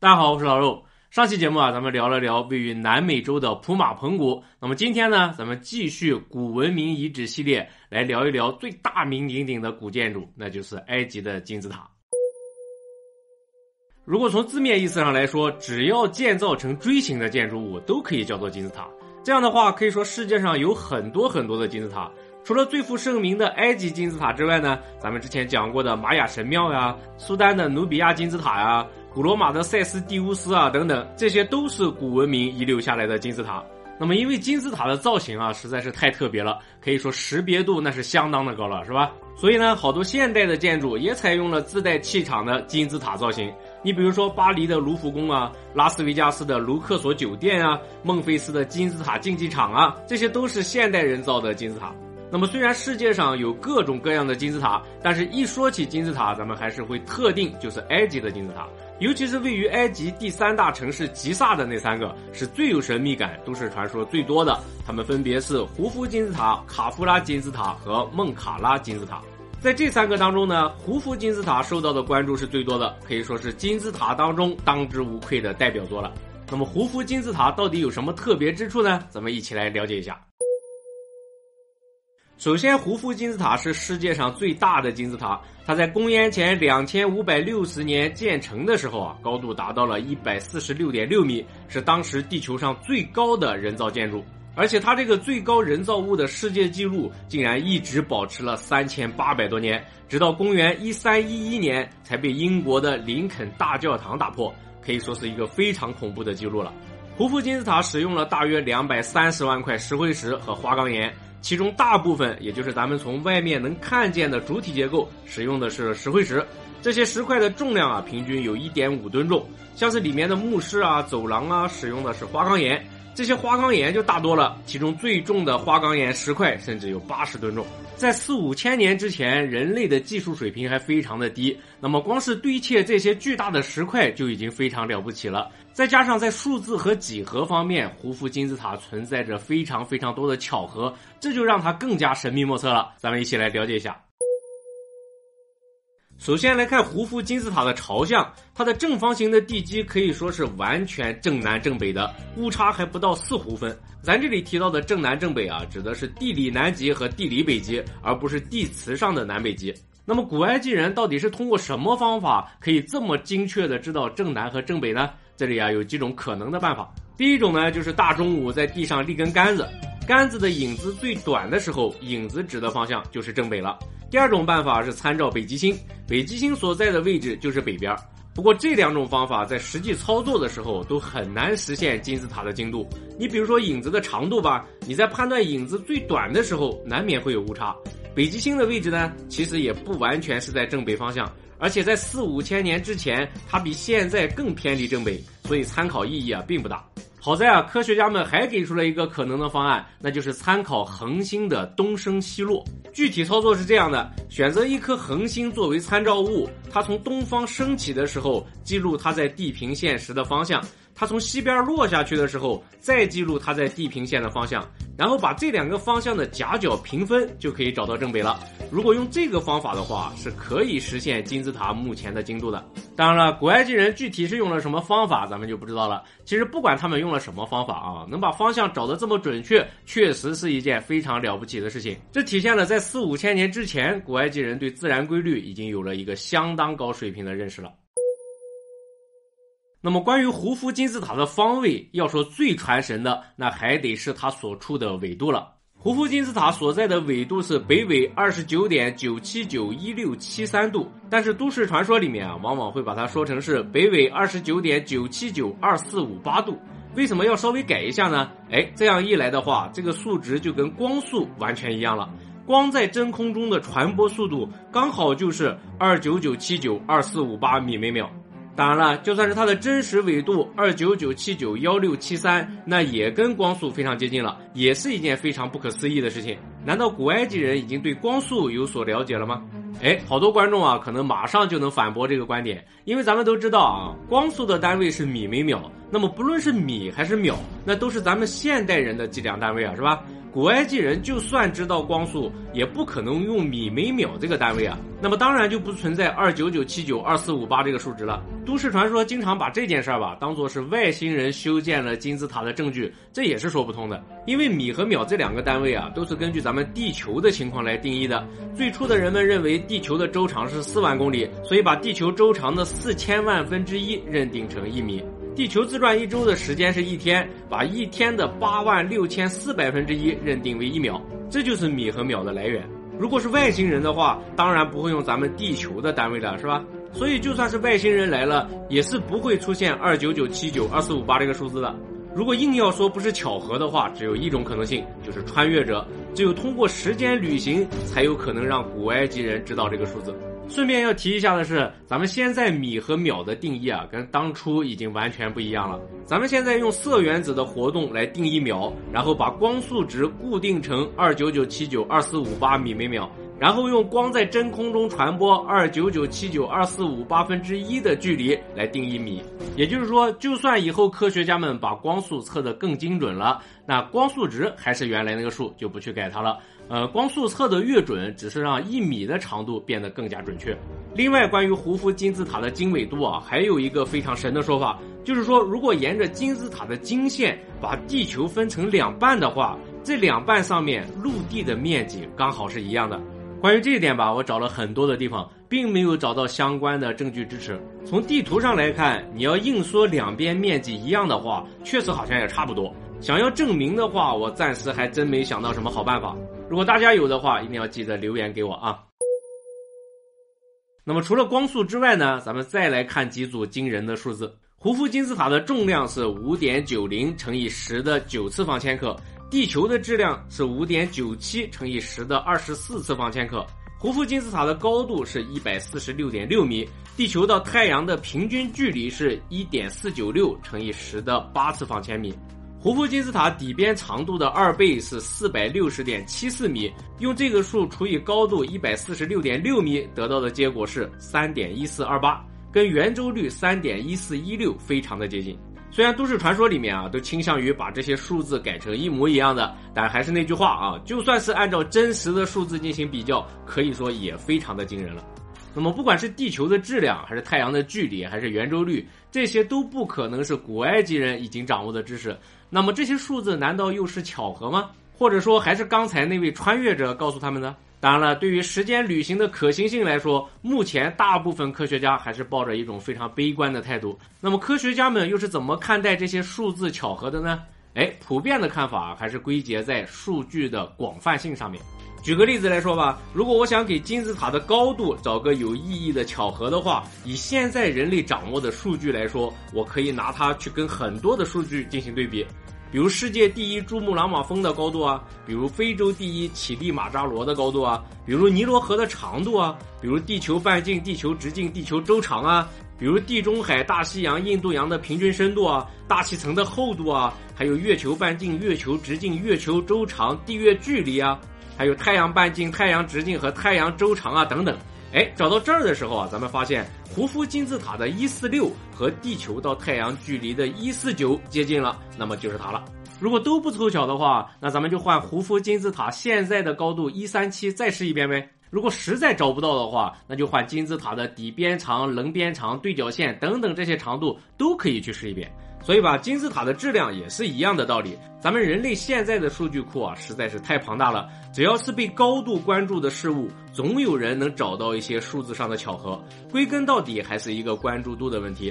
大家好，我是老肉。上期节目啊，咱们聊了聊位于南美洲的普马彭谷。那么今天呢，咱们继续古文明遗址系列，来聊一聊最大名鼎鼎的古建筑，那就是埃及的金字塔。如果从字面意思上来说，只要建造成锥形的建筑物，都可以叫做金字塔。这样的话，可以说世界上有很多很多的金字塔。除了最负盛名的埃及金字塔之外呢，咱们之前讲过的玛雅神庙呀，苏丹的努比亚金字塔呀，古罗马的塞斯蒂乌斯啊等等，这些都是古文明遗留下来的金字塔。那么，因为金字塔的造型啊实在是太特别了，可以说识别度那是相当的高了，是吧？所以呢，好多现代的建筑也采用了自带气场的金字塔造型。你比如说巴黎的卢浮宫啊，拉斯维加斯的卢克索酒店啊，孟菲斯的金字塔竞技场啊，这些都是现代人造的金字塔。那么，虽然世界上有各种各样的金字塔，但是一说起金字塔，咱们还是会特定就是埃及的金字塔，尤其是位于埃及第三大城市吉萨的那三个，是最有神秘感、都市传说最多的。它们分别是胡夫金字塔、卡夫拉金字塔和孟卡拉金字塔。在这三个当中呢，胡夫金字塔受到的关注是最多的，可以说是金字塔当中当之无愧的代表作了。那么，胡夫金字塔到底有什么特别之处呢？咱们一起来了解一下。首先，胡夫金字塔是世界上最大的金字塔。它在公元前两千五百六十年建成的时候啊，高度达到了一百四十六点六米，是当时地球上最高的人造建筑。而且，它这个最高人造物的世界纪录竟然一直保持了三千八百多年，直到公元一三一一年才被英国的林肯大教堂打破，可以说是一个非常恐怖的记录了。胡夫金字塔使用了大约两百三十万块石灰石和花岗岩。其中大部分，也就是咱们从外面能看见的主体结构，使用的是石灰石。这些石块的重量啊，平均有一点五吨重。像是里面的墓室啊、走廊啊，使用的是花岗岩。这些花岗岩就大多了，其中最重的花岗岩石块甚至有八十吨重。在四五千年之前，人类的技术水平还非常的低，那么光是堆砌这些巨大的石块就已经非常了不起了。再加上在数字和几何方面，胡夫金字塔存在着非常非常多的巧合，这就让它更加神秘莫测了。咱们一起来了解一下。首先来看胡夫金字塔的朝向，它的正方形的地基可以说是完全正南正北的，误差还不到四弧分。咱这里提到的正南正北啊，指的是地理南极和地理北极，而不是地磁上的南北极。那么古埃及人到底是通过什么方法可以这么精确的知道正南和正北呢？这里啊有几种可能的办法。第一种呢，就是大中午在地上立根杆子，杆子的影子最短的时候，影子指的方向就是正北了。第二种办法是参照北极星，北极星所在的位置就是北边。不过这两种方法在实际操作的时候都很难实现金字塔的精度。你比如说影子的长度吧，你在判断影子最短的时候难免会有误差。北极星的位置呢，其实也不完全是在正北方向，而且在四五千年之前，它比现在更偏离正北，所以参考意义啊并不大。好在啊，科学家们还给出了一个可能的方案，那就是参考恒星的东升西落。具体操作是这样的：选择一颗恒星作为参照物，它从东方升起的时候，记录它在地平线时的方向；它从西边落下去的时候，再记录它在地平线的方向。然后把这两个方向的夹角平分，就可以找到正北了。如果用这个方法的话，是可以实现金字塔目前的精度的。当然了，古埃及人具体是用了什么方法，咱们就不知道了。其实不管他们用了什么方法啊，能把方向找得这么准确，确实是一件非常了不起的事情。这体现了在四五千年之前，古埃及人对自然规律已经有了一个相当高水平的认识了。那么，关于胡夫金字塔的方位，要说最传神的，那还得是它所处的纬度了。胡夫金字塔所在的纬度是北纬二十九点九七九一六七三度，但是都市传说里面啊，往往会把它说成是北纬二十九点九七九二四五八度。为什么要稍微改一下呢？哎，这样一来的话，这个数值就跟光速完全一样了。光在真空中的传播速度刚好就是二九九七九二四五八米每秒。当然了，就算是它的真实纬度二九九七九幺六七三，那也跟光速非常接近了，也是一件非常不可思议的事情。难道古埃及人已经对光速有所了解了吗？哎，好多观众啊，可能马上就能反驳这个观点，因为咱们都知道啊，光速的单位是米每秒。那么不论是米还是秒，那都是咱们现代人的计量单位啊，是吧？古埃及人就算知道光速，也不可能用米每秒这个单位啊。那么当然就不存在二九九七九二四五八这个数值了。都市传说经常把这件事儿吧当做是外星人修建了金字塔的证据，这也是说不通的。因为米和秒这两个单位啊，都是根据咱们地球的情况来定义的。最初的人们认为地球的周长是四万公里，所以把地球周长的四千万分之一认定成一米。地球自转一周的时间是一天，把一天的八万六千四百分之一认定为一秒，这就是米和秒的来源。如果是外星人的话，当然不会用咱们地球的单位了，是吧？所以就算是外星人来了，也是不会出现二九九七九二四五八这个数字的。如果硬要说不是巧合的话，只有一种可能性，就是穿越者，只有通过时间旅行，才有可能让古埃及人知道这个数字。顺便要提一下的是，咱们现在米和秒的定义啊，跟当初已经完全不一样了。咱们现在用色原子的活动来定义秒，然后把光速值固定成二九九七九二四五八米每秒。然后用光在真空中传播二九九七九二四五八分之一的距离来定义米，也就是说，就算以后科学家们把光速测得更精准了，那光速值还是原来那个数，就不去改它了。呃，光速测得越准，只是让一米的长度变得更加准确。另外，关于胡夫金字塔的经纬度啊，还有一个非常神的说法，就是说，如果沿着金字塔的经线把地球分成两半的话，这两半上面陆地的面积刚好是一样的。关于这一点吧，我找了很多的地方，并没有找到相关的证据支持。从地图上来看，你要硬说两边面积一样的话，确实好像也差不多。想要证明的话，我暂时还真没想到什么好办法。如果大家有的话，一定要记得留言给我啊。那么除了光速之外呢，咱们再来看几组惊人的数字。胡夫金字塔的重量是五点九零乘以十的九次方千克。地球的质量是五点九七乘以十的二十四次方千克，胡夫金字塔的高度是一百四十六点六米，地球到太阳的平均距离是一点四九六乘以十的八次方千米，胡夫金字塔底边长度的二倍是四百六十点七四米，用这个数除以高度一百四十六点六米，得到的结果是三点一四二八，跟圆周率三点一四一六非常的接近。虽然都市传说里面啊都倾向于把这些数字改成一模一样的，但还是那句话啊，就算是按照真实的数字进行比较，可以说也非常的惊人了。那么不管是地球的质量，还是太阳的距离，还是圆周率，这些都不可能是古埃及人已经掌握的知识。那么这些数字难道又是巧合吗？或者说还是刚才那位穿越者告诉他们的？当然了，对于时间旅行的可行性来说，目前大部分科学家还是抱着一种非常悲观的态度。那么，科学家们又是怎么看待这些数字巧合的呢？哎，普遍的看法还是归结在数据的广泛性上面。举个例子来说吧，如果我想给金字塔的高度找个有意义的巧合的话，以现在人类掌握的数据来说，我可以拿它去跟很多的数据进行对比。比如世界第一珠穆朗玛峰的高度啊，比如非洲第一乞力马扎罗的高度啊，比如尼罗河的长度啊，比如地球半径、地球直径、地球周长啊，比如地中海、大西洋、印度洋的平均深度啊，大气层的厚度啊，还有月球半径、月球直径、月球周长、地月距离啊，还有太阳半径、太阳直径和太阳周长啊等等。哎，找到这儿的时候啊，咱们发现胡夫金字塔的一四六和地球到太阳距离的一四九接近了，那么就是它了。如果都不凑巧的话，那咱们就换胡夫金字塔现在的高度一三七再试一遍呗。如果实在找不到的话，那就换金字塔的底边长、棱边长、对角线等等这些长度都可以去试一遍。所以吧，金字塔的质量也是一样的道理。咱们人类现在的数据库啊，实在是太庞大了。只要是被高度关注的事物，总有人能找到一些数字上的巧合。归根到底，还是一个关注度的问题。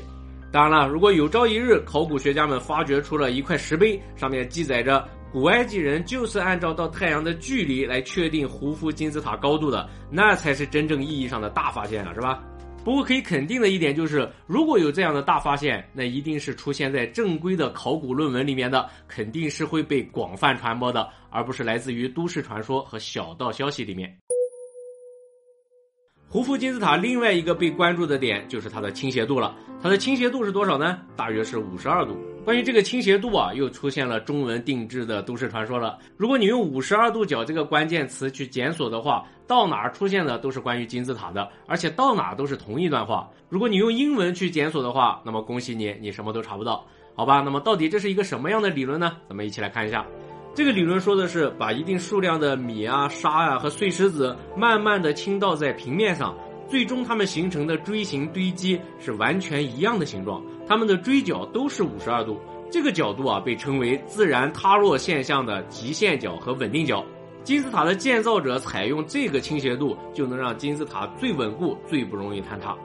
当然了，如果有朝一日考古学家们发掘出了一块石碑，上面记载着古埃及人就是按照到太阳的距离来确定胡夫金字塔高度的，那才是真正意义上的大发现了，是吧？不过可以肯定的一点就是，如果有这样的大发现，那一定是出现在正规的考古论文里面的，肯定是会被广泛传播的，而不是来自于都市传说和小道消息里面。胡夫金字塔另外一个被关注的点就是它的倾斜度了。它的倾斜度是多少呢？大约是五十二度。关于这个倾斜度啊，又出现了中文定制的都市传说了。如果你用“五十二度角”这个关键词去检索的话，到哪儿出现的都是关于金字塔的，而且到哪都是同一段话。如果你用英文去检索的话，那么恭喜你，你什么都查不到，好吧？那么到底这是一个什么样的理论呢？咱们一起来看一下。这个理论说的是把一定数量的米啊、沙啊和碎石子慢慢的倾倒在平面上，最终它们形成的锥形堆积是完全一样的形状，它们的锥角都是五十二度。这个角度啊被称为自然塌落现象的极限角和稳定角。金字塔的建造者采用这个倾斜度，就能让金字塔最稳固、最不容易坍塌。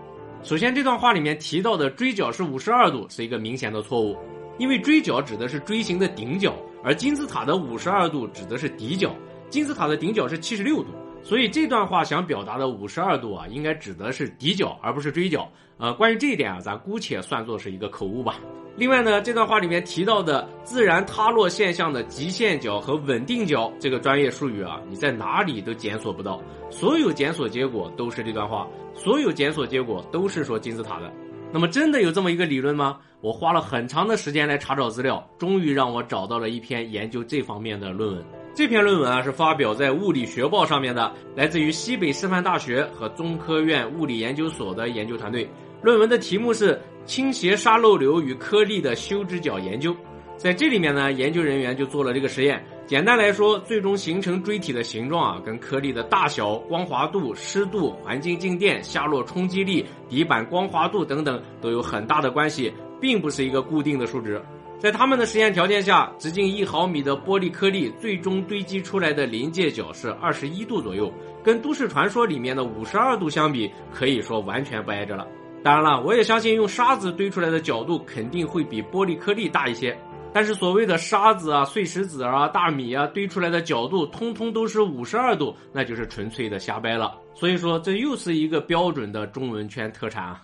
首先，这段话里面提到的锥角是五十二度，是一个明显的错误，因为锥角指的是锥形的顶角。而金字塔的五十二度指的是底角，金字塔的顶角是七十六度，所以这段话想表达的五十二度啊，应该指的是底角，而不是锥角。呃，关于这一点啊，咱姑且算作是一个口误吧。另外呢，这段话里面提到的自然塌落现象的极限角和稳定角这个专业术语啊，你在哪里都检索不到，所有检索结果都是这段话，所有检索结果都是说金字塔的。那么真的有这么一个理论吗？我花了很长的时间来查找资料，终于让我找到了一篇研究这方面的论文。这篇论文啊是发表在《物理学报》上面的，来自于西北师范大学和中科院物理研究所的研究团队。论文的题目是《倾斜沙漏流与颗粒的休止角研究》。在这里面呢，研究人员就做了这个实验。简单来说，最终形成锥体的形状啊，跟颗粒的大小、光滑度、湿度、环境静电、下落冲击力、底板光滑度等等都有很大的关系，并不是一个固定的数值。在他们的实验条件下，直径一毫米的玻璃颗粒最终堆积出来的临界角是二十一度左右，跟都市传说里面的五十二度相比，可以说完全不挨着了。当然了，我也相信用沙子堆出来的角度肯定会比玻璃颗粒大一些。但是所谓的沙子啊、碎石子啊、大米啊堆出来的角度，通通都是五十二度，那就是纯粹的瞎掰了。所以说，这又是一个标准的中文圈特产啊。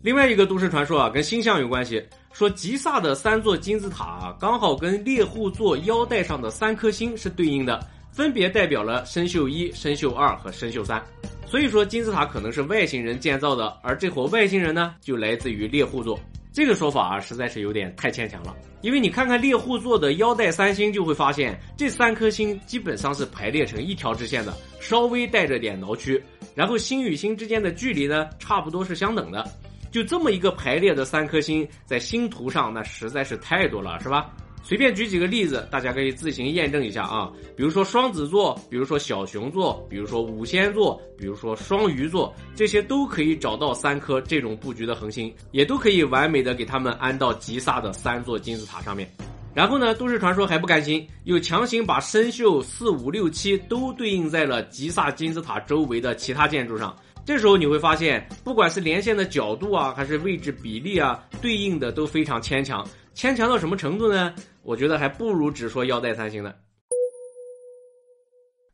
另外一个都市传说啊，跟星象有关系，说吉萨的三座金字塔啊，刚好跟猎户座腰带上的三颗星是对应的，分别代表了生锈一、生锈二和生锈三。所以说，金字塔可能是外星人建造的，而这伙外星人呢，就来自于猎户座。这个说法啊，实在是有点太牵强了。因为你看看猎户座的腰带三星，就会发现这三颗星基本上是排列成一条直线的，稍微带着点挠曲。然后星与星之间的距离呢，差不多是相等的。就这么一个排列的三颗星，在星图上那实在是太多了，是吧？随便举几个例子，大家可以自行验证一下啊。比如说双子座，比如说小熊座，比如说五仙座，比如说双鱼座，这些都可以找到三颗这种布局的恒星，也都可以完美的给它们安到吉萨的三座金字塔上面。然后呢，都市传说还不甘心，又强行把生锈四五六七都对应在了吉萨金字塔周围的其他建筑上。这时候你会发现，不管是连线的角度啊，还是位置比例啊，对应的都非常牵强。牵强到什么程度呢？我觉得还不如只说腰带三星呢。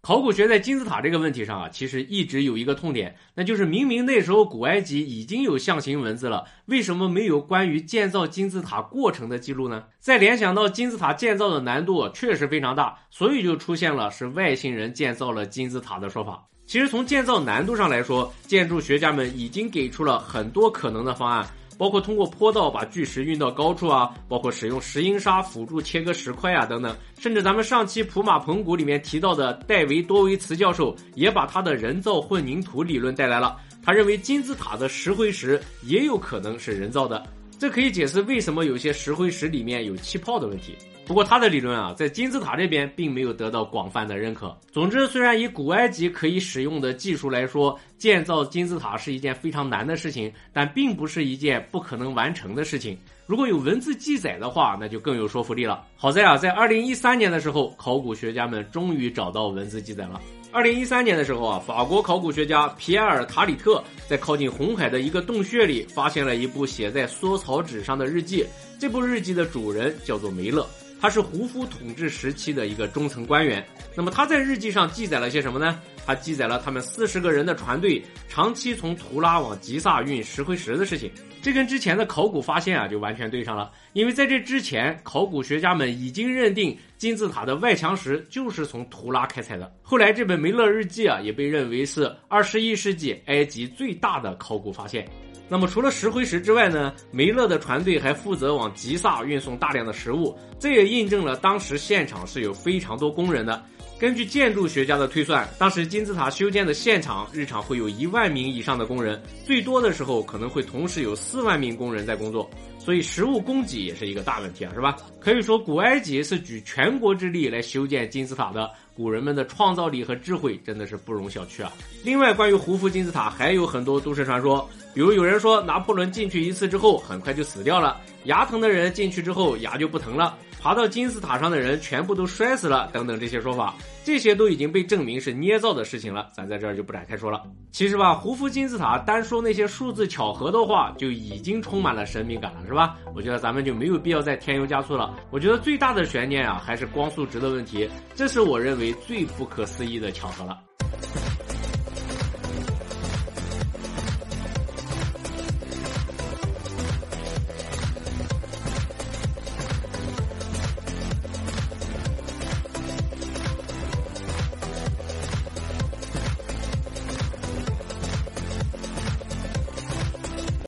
考古学在金字塔这个问题上啊，其实一直有一个痛点，那就是明明那时候古埃及已经有象形文字了，为什么没有关于建造金字塔过程的记录呢？再联想到金字塔建造的难度确实非常大，所以就出现了是外星人建造了金字塔的说法。其实从建造难度上来说，建筑学家们已经给出了很多可能的方案。包括通过坡道把巨石运到高处啊，包括使用石英砂辅助切割石块啊等等，甚至咱们上期普马棚谷里面提到的戴维多维茨教授也把他的人造混凝土理论带来了。他认为金字塔的石灰石也有可能是人造的，这可以解释为什么有些石灰石里面有气泡的问题。不过他的理论啊，在金字塔这边并没有得到广泛的认可。总之，虽然以古埃及可以使用的技术来说，建造金字塔是一件非常难的事情，但并不是一件不可能完成的事情。如果有文字记载的话，那就更有说服力了。好在啊，在二零一三年的时候，考古学家们终于找到文字记载了。二零一三年的时候啊，法国考古学家皮埃尔·塔里特在靠近红海的一个洞穴里，发现了一部写在缩草纸上的日记。这部日记的主人叫做梅勒。他是胡夫统治时期的一个中层官员。那么他在日记上记载了些什么呢？他记载了他们四十个人的船队长期从图拉往吉萨运石灰石的事情。这跟之前的考古发现啊就完全对上了。因为在这之前，考古学家们已经认定金字塔的外墙石就是从图拉开采的。后来这本梅勒日记啊也被认为是二十一世纪埃及最大的考古发现。那么除了石灰石之外呢？梅勒的船队还负责往吉萨运送大量的食物，这也印证了当时现场是有非常多工人的。根据建筑学家的推算，当时金字塔修建的现场日常会有一万名以上的工人，最多的时候可能会同时有四万名工人在工作。所以食物供给也是一个大问题啊，是吧？可以说古埃及是举全国之力来修建金字塔的，古人们的创造力和智慧真的是不容小觑啊。另外，关于胡夫金字塔还有很多都市传说，比如有人说拿破仑进去一次之后很快就死掉了，牙疼的人进去之后牙就不疼了。爬到金字塔上的人全部都摔死了，等等这些说法，这些都已经被证明是捏造的事情了，咱在这儿就不展开说了。其实吧，胡夫金字塔单说那些数字巧合的话，就已经充满了神秘感了，是吧？我觉得咱们就没有必要再添油加醋了。我觉得最大的悬念啊，还是光速值的问题，这是我认为最不可思议的巧合了。